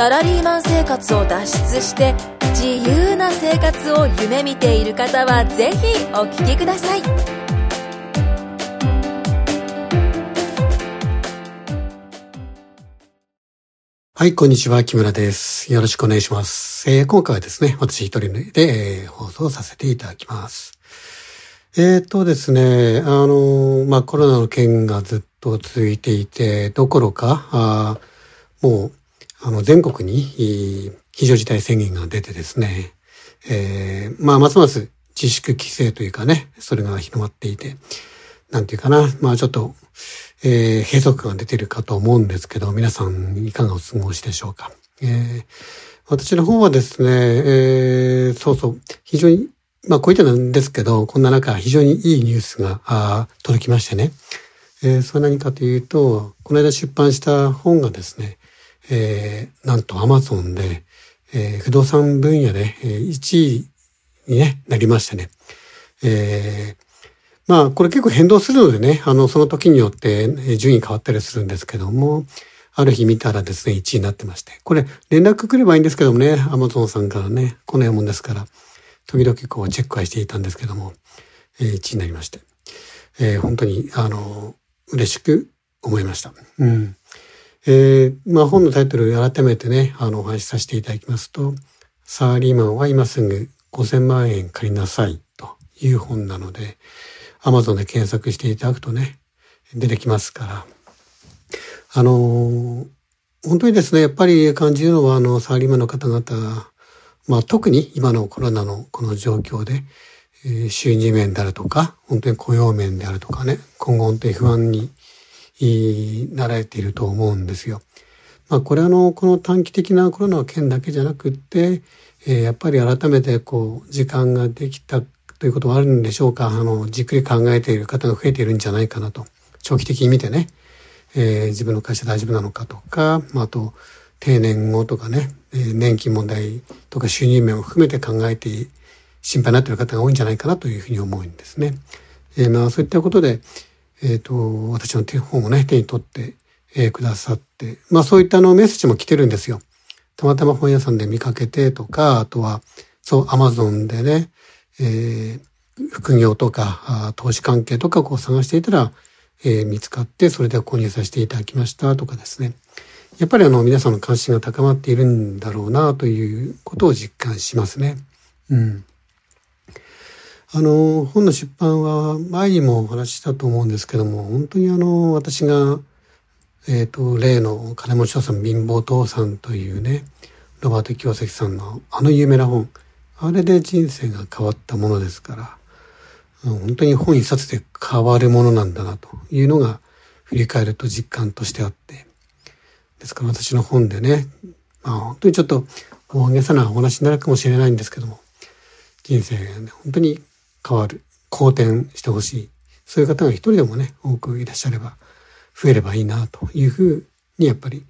サラリーマン生活を脱出して自由な生活を夢見ている方はぜひお聞きくださいはい、こんにちは、木村です。よろしくお願いします。えー、今回はですね、私一人で、えー、放送させていただきます。えー、っとですね、あの、まあ、コロナの件がずっと続いていて、どころか、あもう、あの、全国に非常事態宣言が出てですね、えー、まあ、ますます自粛規制というかね、それが広まっていて、なんていうかな、まあ、ちょっと、えー、閉塞感が出てるかと思うんですけど、皆さんいかがお過ごしでしょうか。えー、私の方はですね、えー、そうそう、非常に、まあこういったなんですけど、こんな中非常にいいニュースがあ届きましてね。えー、それ何かというと、この間出版した本がですね、えー、なんとアマゾンで、えー、不動産分野で、えー、1位に、ね、なりましてね。えー、まあ、これ結構変動するのでね、あの、その時によって順位変わったりするんですけども、ある日見たらですね、1位になってまして。これ、連絡来ればいいんですけどもね、アマゾンさんからね、来ないもんですから、時々こうチェックはしていたんですけども、えー、1位になりまして。えー、本当に、あの、嬉しく思いました。うん。えー、まあ本のタイトル改めてね、あの、お話しさせていただきますと、サーリーマンは今すぐ5000万円借りなさいという本なので、アマゾンで検索していただくとね、出てきますから。あの、本当にですね、やっぱり感じるのは、あの、サラリーマンの方々、まあ特に今のコロナのこの状況で、えー、収入面であるとか、本当に雇用面であるとかね、今後本当に不安になられていると思うんですよ。まあこれあの、この短期的なコロナの件だけじゃなくって、えー、やっぱり改めてこう、時間ができたということはあるんでしょうか。あの、じっくり考えている方が増えているんじゃないかなと。長期的に見てね、えー、自分の会社大丈夫なのかとか、まあ、あと、定年後とかね、えー、年金問題とか収入面を含めて考えて心配になっている方が多いんじゃないかなというふうに思うんですね。えー、まあそういったことで、えっ、ー、と、私の手本をね、手に取って、えー、くださって、まあそういったのメッセージも来てるんですよ。たまたま本屋さんで見かけてとか、あとは、そう、アマゾンでね、えー、副業とか、投資関係とかこう探していたら、えー、見つかって、それで購入させていただきましたとかですね。やっぱりあの、皆さんの関心が高まっているんだろうな、ということを実感しますね。うん。あの、本の出版は前にもお話ししたと思うんですけども、本当にあの、私が、えっ、ー、と、例の金持ち父さん貧乏父さんというね、ロバート清崎さんのあの有名な本、あれで人生が変わったものですから、本当に本一冊で変わるものなんだなというのが振り返ると実感としてあって。ですから私の本でね、まあ本当にちょっと大げさなお話になるかもしれないんですけども、人生ね、本当に変わる、好転してほしい。そういう方が一人でもね、多くいらっしゃれば、増えればいいなというふうにやっぱり、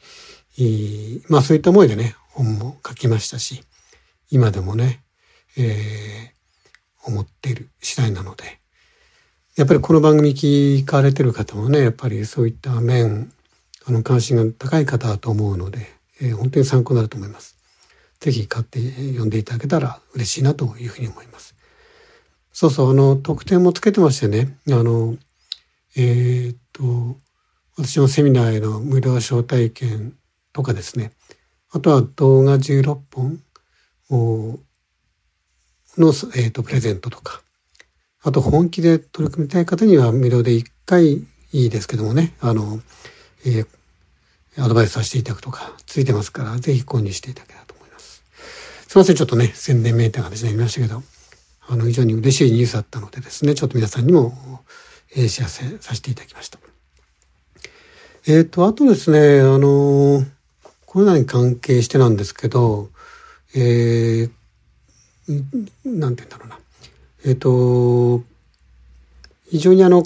まあそういった思いでね、本も書きましたし、今でもね、えー、思っている次第なので、やっぱりこの番組聞かれてる方もね、やっぱりそういった面、あの関心が高い方だと思うので、えー、本当に参考になると思います。ぜひ買って読んでいただけたら嬉しいなというふうに思います。そうそう、あの、特典もつけてましてね、あの、えー、っと、私のセミナーへの無料招待券とかですね、あとは動画16本の、えーと、プレゼントとか、あと本気で取り組みたい方には無料で1回いいですけどもね、あの、えー、アドバイスさせていただくとかついてますから、ぜひ購入していただけたらと思います。すいません、ちょっとね、宣伝メーターが形になりましたけど、あの、非常に嬉しいニュースだったのでですね、ちょっと皆さんにも、えー、知らせさせていただきました。えっ、ー、と、あとですね、あの、コロナに関係してなんですけど、えー、なんて言うんだろうな。えっ、ー、と、非常にあの、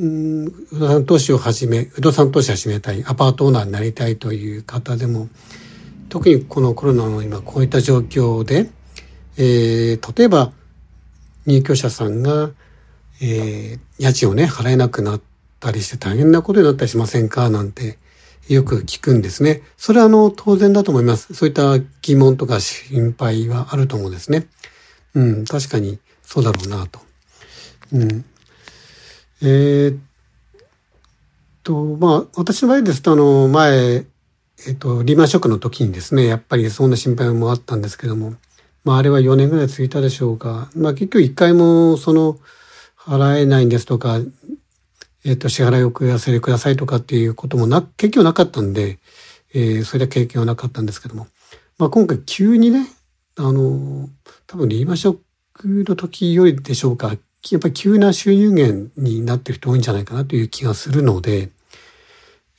うん、不動産投資を始め、不動産投資を始めたい、アパートオーナーになりたいという方でも、特にこのコロナの今こういった状況で、えー、例えば入居者さんが、えー、家賃をね、払えなくなったりして大変なことになったりしませんかなんてよく聞くんですね。それはあの当然だと思います。そういった疑問とか心配はあると思うんですね。うん、確かにそうだろうなと。うん。えー、っと、まあ、私の場合ですと、あの、前、えっと、リーマンショックの時にですね、やっぱりそんな心配もあったんですけども、まあ、あれは4年ぐらい続いたでしょうか。まあ、結局一回も、その、払えないんですとか、えっと、支払いをくださいくださいとかっていうこともな、結局なかったんで、えー、それは経験はなかったんですけども。まあ、今回急にね、あの、多分リーマンショックの時よりでしょうか、やっぱり急な収入源になってる人多いんじゃないかなという気がするので、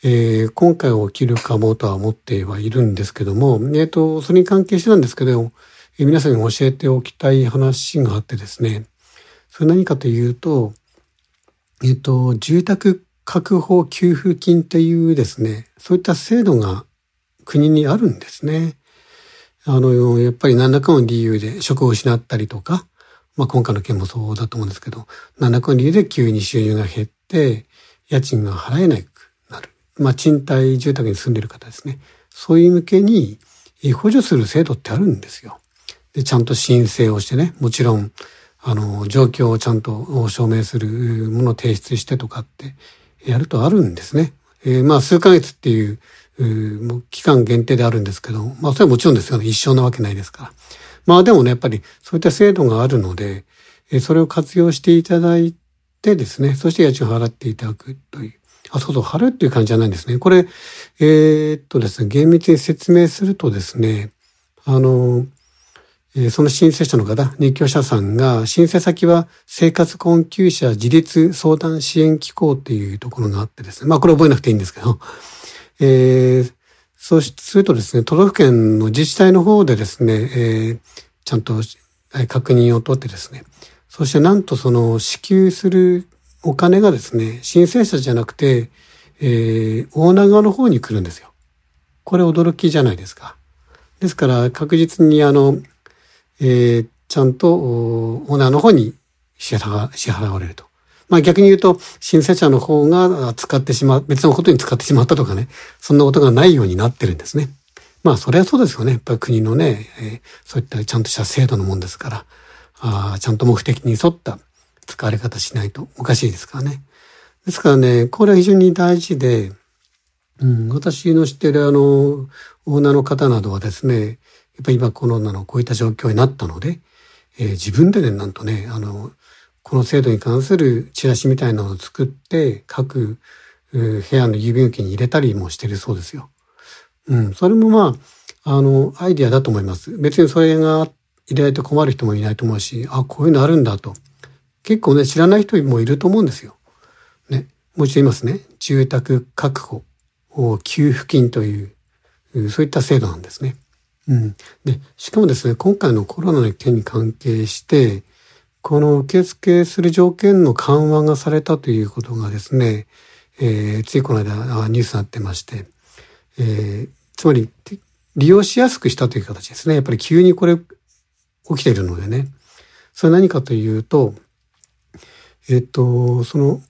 えー、今回起きるかもとは思ってはいるんですけども、えっ、ー、と、それに関係してなんですけど、え、皆さんに教えておきたい話があってですね、それ何かというと、えっ、と、住宅確保給付金というですね、そういった制度が国にあるんですね。あの、やっぱり何らかの理由で職を失ったりとか、まあ今回の件もそうだと思うんですけど、何らかの理由で急に収入が減って、家賃が払えないまあ、賃貸住宅に住んでる方ですね。そういう向けに補助する制度ってあるんですよ。で、ちゃんと申請をしてね、もちろん、あの、状況をちゃんと証明するものを提出してとかってやるとあるんですね。えー、まあ、数ヶ月っていう、う期間限定であるんですけど、まあ、それはもちろんですよね。一生なわけないですから。まあ、でもね、やっぱりそういった制度があるので、えそれを活用していただいてですね、そして家賃を払っていただくという。あ、そうそう、貼るっていう感じじゃないんですね。これ、えー、っとですね、厳密に説明するとですね、あの、その申請者の方、入居者さんが、申請先は生活困窮者自立相談支援機構っていうところがあってですね、まあこれ覚えなくていいんですけど、えー、そうするとですね、都道府県の自治体の方でですね、えー、ちゃんと確認を取ってですね、そしてなんとその支給するお金がですね、申請者じゃなくて、えー、オーナー側の方に来るんですよ。これ驚きじゃないですか。ですから確実にあの、えー、ちゃんとオーナーの方に支払われると。まあ逆に言うと、申請者の方が使ってしまう、別のことに使ってしまったとかね、そんなことがないようになってるんですね。まあそれはそうですよね。やっぱり国のね、えー、そういったちゃんとした制度のもんですから、あちゃんと目的に沿った使われ方しないとおかしいですからね。ですからね、これは非常に大事で、うん、私の知っているあの、オーナーの方などはですね、やっぱり今コロナのこういった状況になったので、えー、自分でね、なんとね、あの、この制度に関するチラシみたいなのを作って、各部屋の郵便受けに入れたりもしてるそうですよ。うん、それもまあ、あの、アイディアだと思います。別にそれが入れないと困る人もいないと思うし、あ、こういうのあるんだと。結構ね、知らない人もいると思うんですよ。ね。もう一度言いますね。住宅確保給付金という、そういった制度なんですね。うん。で、しかもですね、今回のコロナの件に関係して、この受付する条件の緩和がされたということがですね、えー、ついこの間ニュースになってまして、えー、つまり利用しやすくしたという形ですね。やっぱり急にこれ起きているのでね。それ何かというと、えっと、その、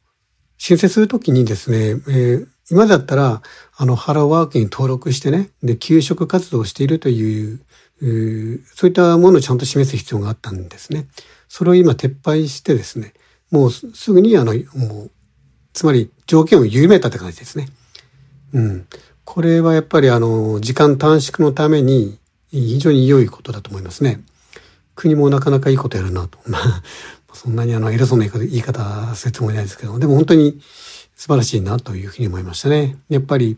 申請するときにですね、えー、今だったら、あの、ハローワークに登録してね、で、給食活動をしているという、そういったものをちゃんと示す必要があったんですね。それを今撤廃してですね、もうすぐにあの、もう、つまり条件を緩めたって感じですね。うん。これはやっぱりあの、時間短縮のために非常に良いことだと思いますね。国もなかなかいいことやるなと。そんなにあの偉そうな言い方するつもりないですけど、でも本当に素晴らしいなというふうに思いましたね。やっぱり、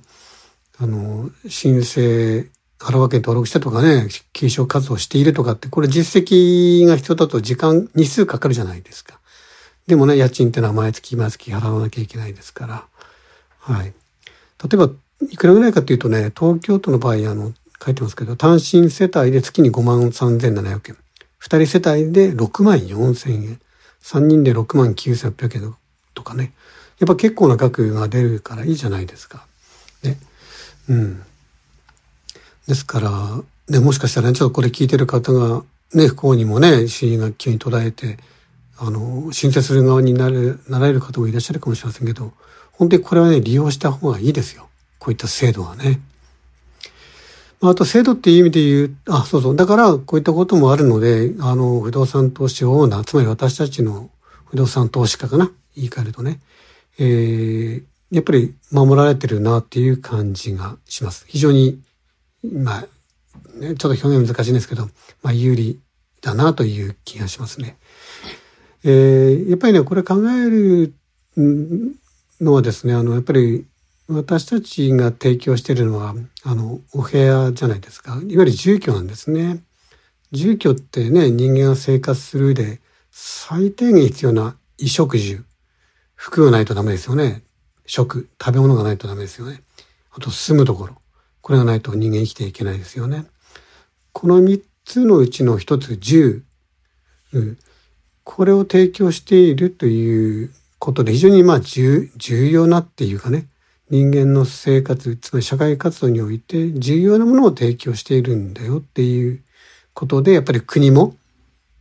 あの、申請、原和県登録したとかね、継承活動しているとかって、これ実績が必要だと時間、日数かかるじゃないですか。でもね、家賃ってのは毎月毎月払わなきゃいけないですから。はい。例えば、いくらぐらいかというとね、東京都の場合、あの、書いてますけど、単身世帯で月に5万3700円。二人世帯で6万4千円。3人で6万9800円とかね。やっぱ結構な額が出るからいいじゃないですか。ね。うん。ですから、ね、もしかしたらね、ちょっとこれ聞いてる方が、ね、不幸にもね、死因が急に途絶えて、あの、申請する側になる、なられる方もいらっしゃるかもしれませんけど、本当にこれはね、利用した方がいいですよ。こういった制度はね。あと制度っていう意味で言う、あ、そうそう。だからこういったこともあるので、あの、不動産投資オーナー、つまり私たちの不動産投資家かな言い換えるとね。えー、やっぱり守られてるなっていう感じがします。非常に、まあ、ね、ちょっと表現難しいんですけど、まあ、有利だなという気がしますね。えー、やっぱりね、これ考えるのはですね、あの、やっぱり私たちが提供しているのは、あの、お部屋じゃないですか。いわゆる住居なんですね。住居ってね、人間が生活する上で最低限必要な衣食住。服がないとダメですよね。食、食べ物がないとダメですよね。あと住むところ。これがないと人間生きていけないですよね。この三つのうちの一つ、住。これを提供しているということで非常にまあ重要なっていうかね、人間の生活、つまり社会活動において重要なものを提供しているんだよっていうことで、やっぱり国も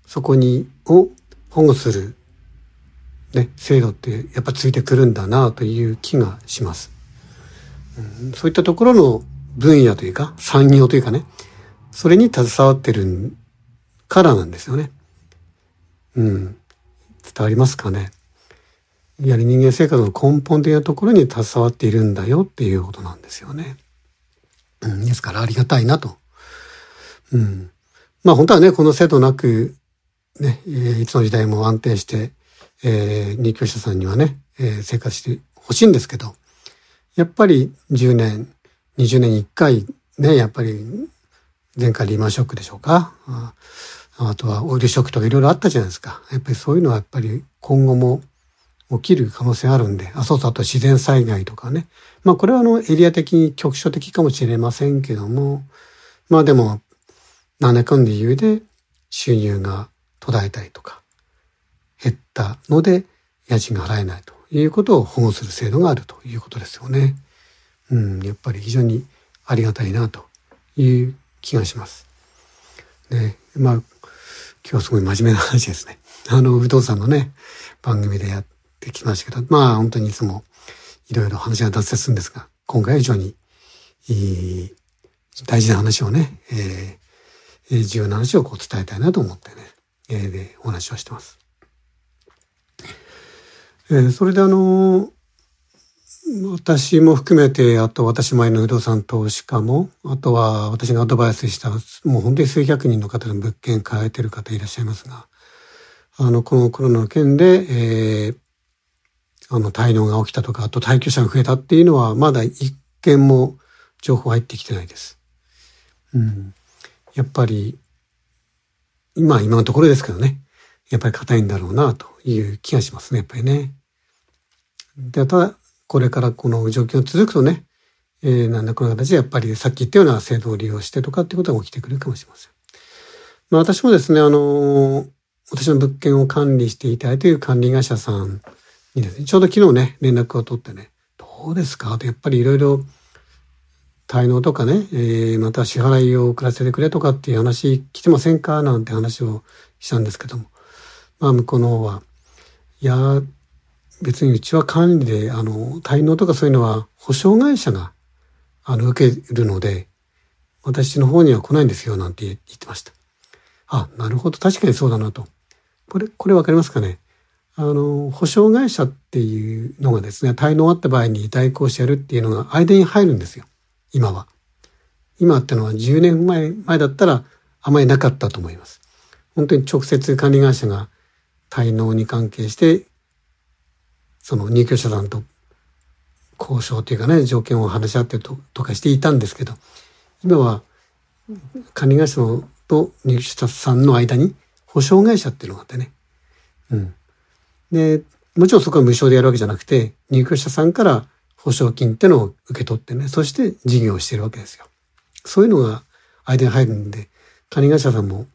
そこに、を保護する、ね、制度ってやっぱついてくるんだなという気がします。うん、そういったところの分野というか、産業というかね、それに携わってるからなんですよね。うん。伝わりますかね。やはり人間生活の根本的なところに携わっているんだよっていうことなんですよね。うん、ですからありがたいなと。うん。まあ本当はね、この制度なく、ね、いつの時代も安定して、えー、入居者さんにはね、えー、生活してほしいんですけど、やっぱり10年、20年に1回、ね、やっぱり前回リーマンショックでしょうか。ああとはオイルショックとかいろいろあったじゃないですか。やっぱりそういうのはやっぱり今後も起きる可能性あるんで、あ、そうそう、あと自然災害とかね。まあこれはあのエリア的に局所的かもしれませんけども、まあでも、何年かんで理由で収入が途絶えたりとか、減ったので家賃が払えないということを保護する制度があるということですよね。うん、やっぱり非常にありがたいなという気がします。ね、まあ今日はすごい真面目な話ですね。あの、不動産のね、番組でやってきましたけど、まあ本当にいつもいろいろ話が脱線するんですが、今回は非常に、えー、大事な話をね、えー、重要な話をこう伝えたいなと思ってね、えー、でお話をしてます。えー、それであの私も含めて、あと私前の不動産投資家も、あとは私がアドバイスした、もう本当に数百人の方の物件買えてる方いらっしゃいますが、あの、このコロナの件で、えー、あの、滞納が起きたとか、あと退去者が増えたっていうのは、まだ一件も情報入ってきてないです。うん。やっぱり、今、今のところですけどね。やっぱり硬いんだろうな、という気がしますね、やっぱりね。で、ただ、これからこの状況が続くとね、えー、なんだこの形でやっぱりさっき言ったような制度を利用してとかっていうことが起きてくるかもしれません。まあ私もですね、あのー、私の物件を管理していたいている管理会社さんいいですね。ちょうど昨日ね、連絡を取ってね、どうですか？と、やっぱりいろいろ滞納とかね、えー、また支払いを遅らせてくれとかっていう話来てませんか？なんて話をしたんですけども。まあ、向こうの方は、いや、別にうちは管理で、あの、滞納とかそういうのは保証会社が、あの、受けるので、私の方には来ないんですよ、なんて言ってました。あ、なるほど。確かにそうだなと。これ、これわかりますかねあの、保証会社っていうのがですね、滞納あった場合に代行してやるっていうのが間に入るんですよ。今は。今ってのは10年前、前だったらあまりなかったと思います。本当に直接管理会社が滞納に関係して、その入居者さんと交渉というかね、条件を話し合ってととかしていたんですけど、今は管理会社と入居者さんの間に保証会社っていうのがあってね、うん。で、もちろんそこは無償でやるわけじゃなくて、入居者さんから保証金ってのを受け取ってね、そして事業をしてるわけですよ。そういうのが間に入るんで、管理会社さんも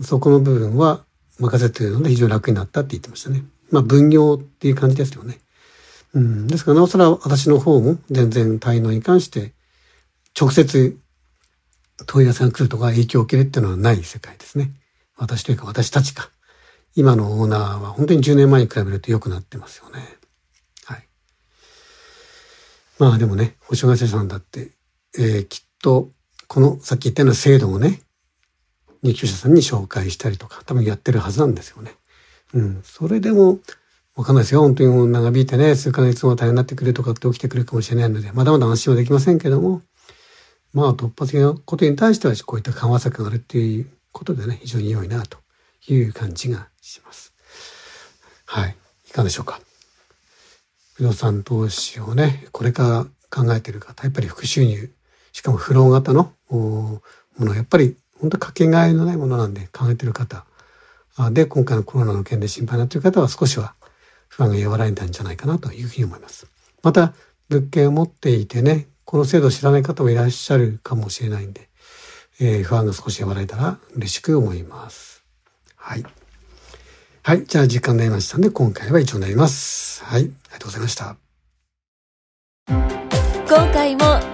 そこの部分は任せてるので非常に楽になったって言ってましたね。まあ分業っていう感じですよね。うん。ですからなおさら私の方も全然滞納に関して直接問い合わせが来るとか影響を受けるっていうのはない世界ですね。私というか私たちか。今のオーナーは本当に10年前に比べると良くなってますよね。はい。まあでもね、保証会社さんだって、えー、きっと、このさっき言ったような制度をね、入居者さんに紹介したりとか、多分やってるはずなんですよね。うん。それでも、わかんないですよ。本当にもう長引いてね、数ヶ月後大変になってくるとかって起きてくるかもしれないので、まだまだ安心はできませんけども、まあ突発的なことに対してはこういった緩和策があるっていうことでね、非常に良いなという感じがします。はい。いかがでしょうか。不動産投資をね、これから考えている方、やっぱり副収入、しかもフロー型のもの、やっぱり本当かけがえのないものなんで考えている方、で、今回のコロナの件で心配になっている方は少しは不安が和らいだんじゃないかなというふうに思います。また、物件を持っていてね、この制度を知らない方もいらっしゃるかもしれないんで、えー、不安が少し和らいだら嬉しく思います。はい。はい。じゃあ時間になりましたんで、今回は以上になります。はい。ありがとうございました。今回も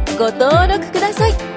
ご登録ください。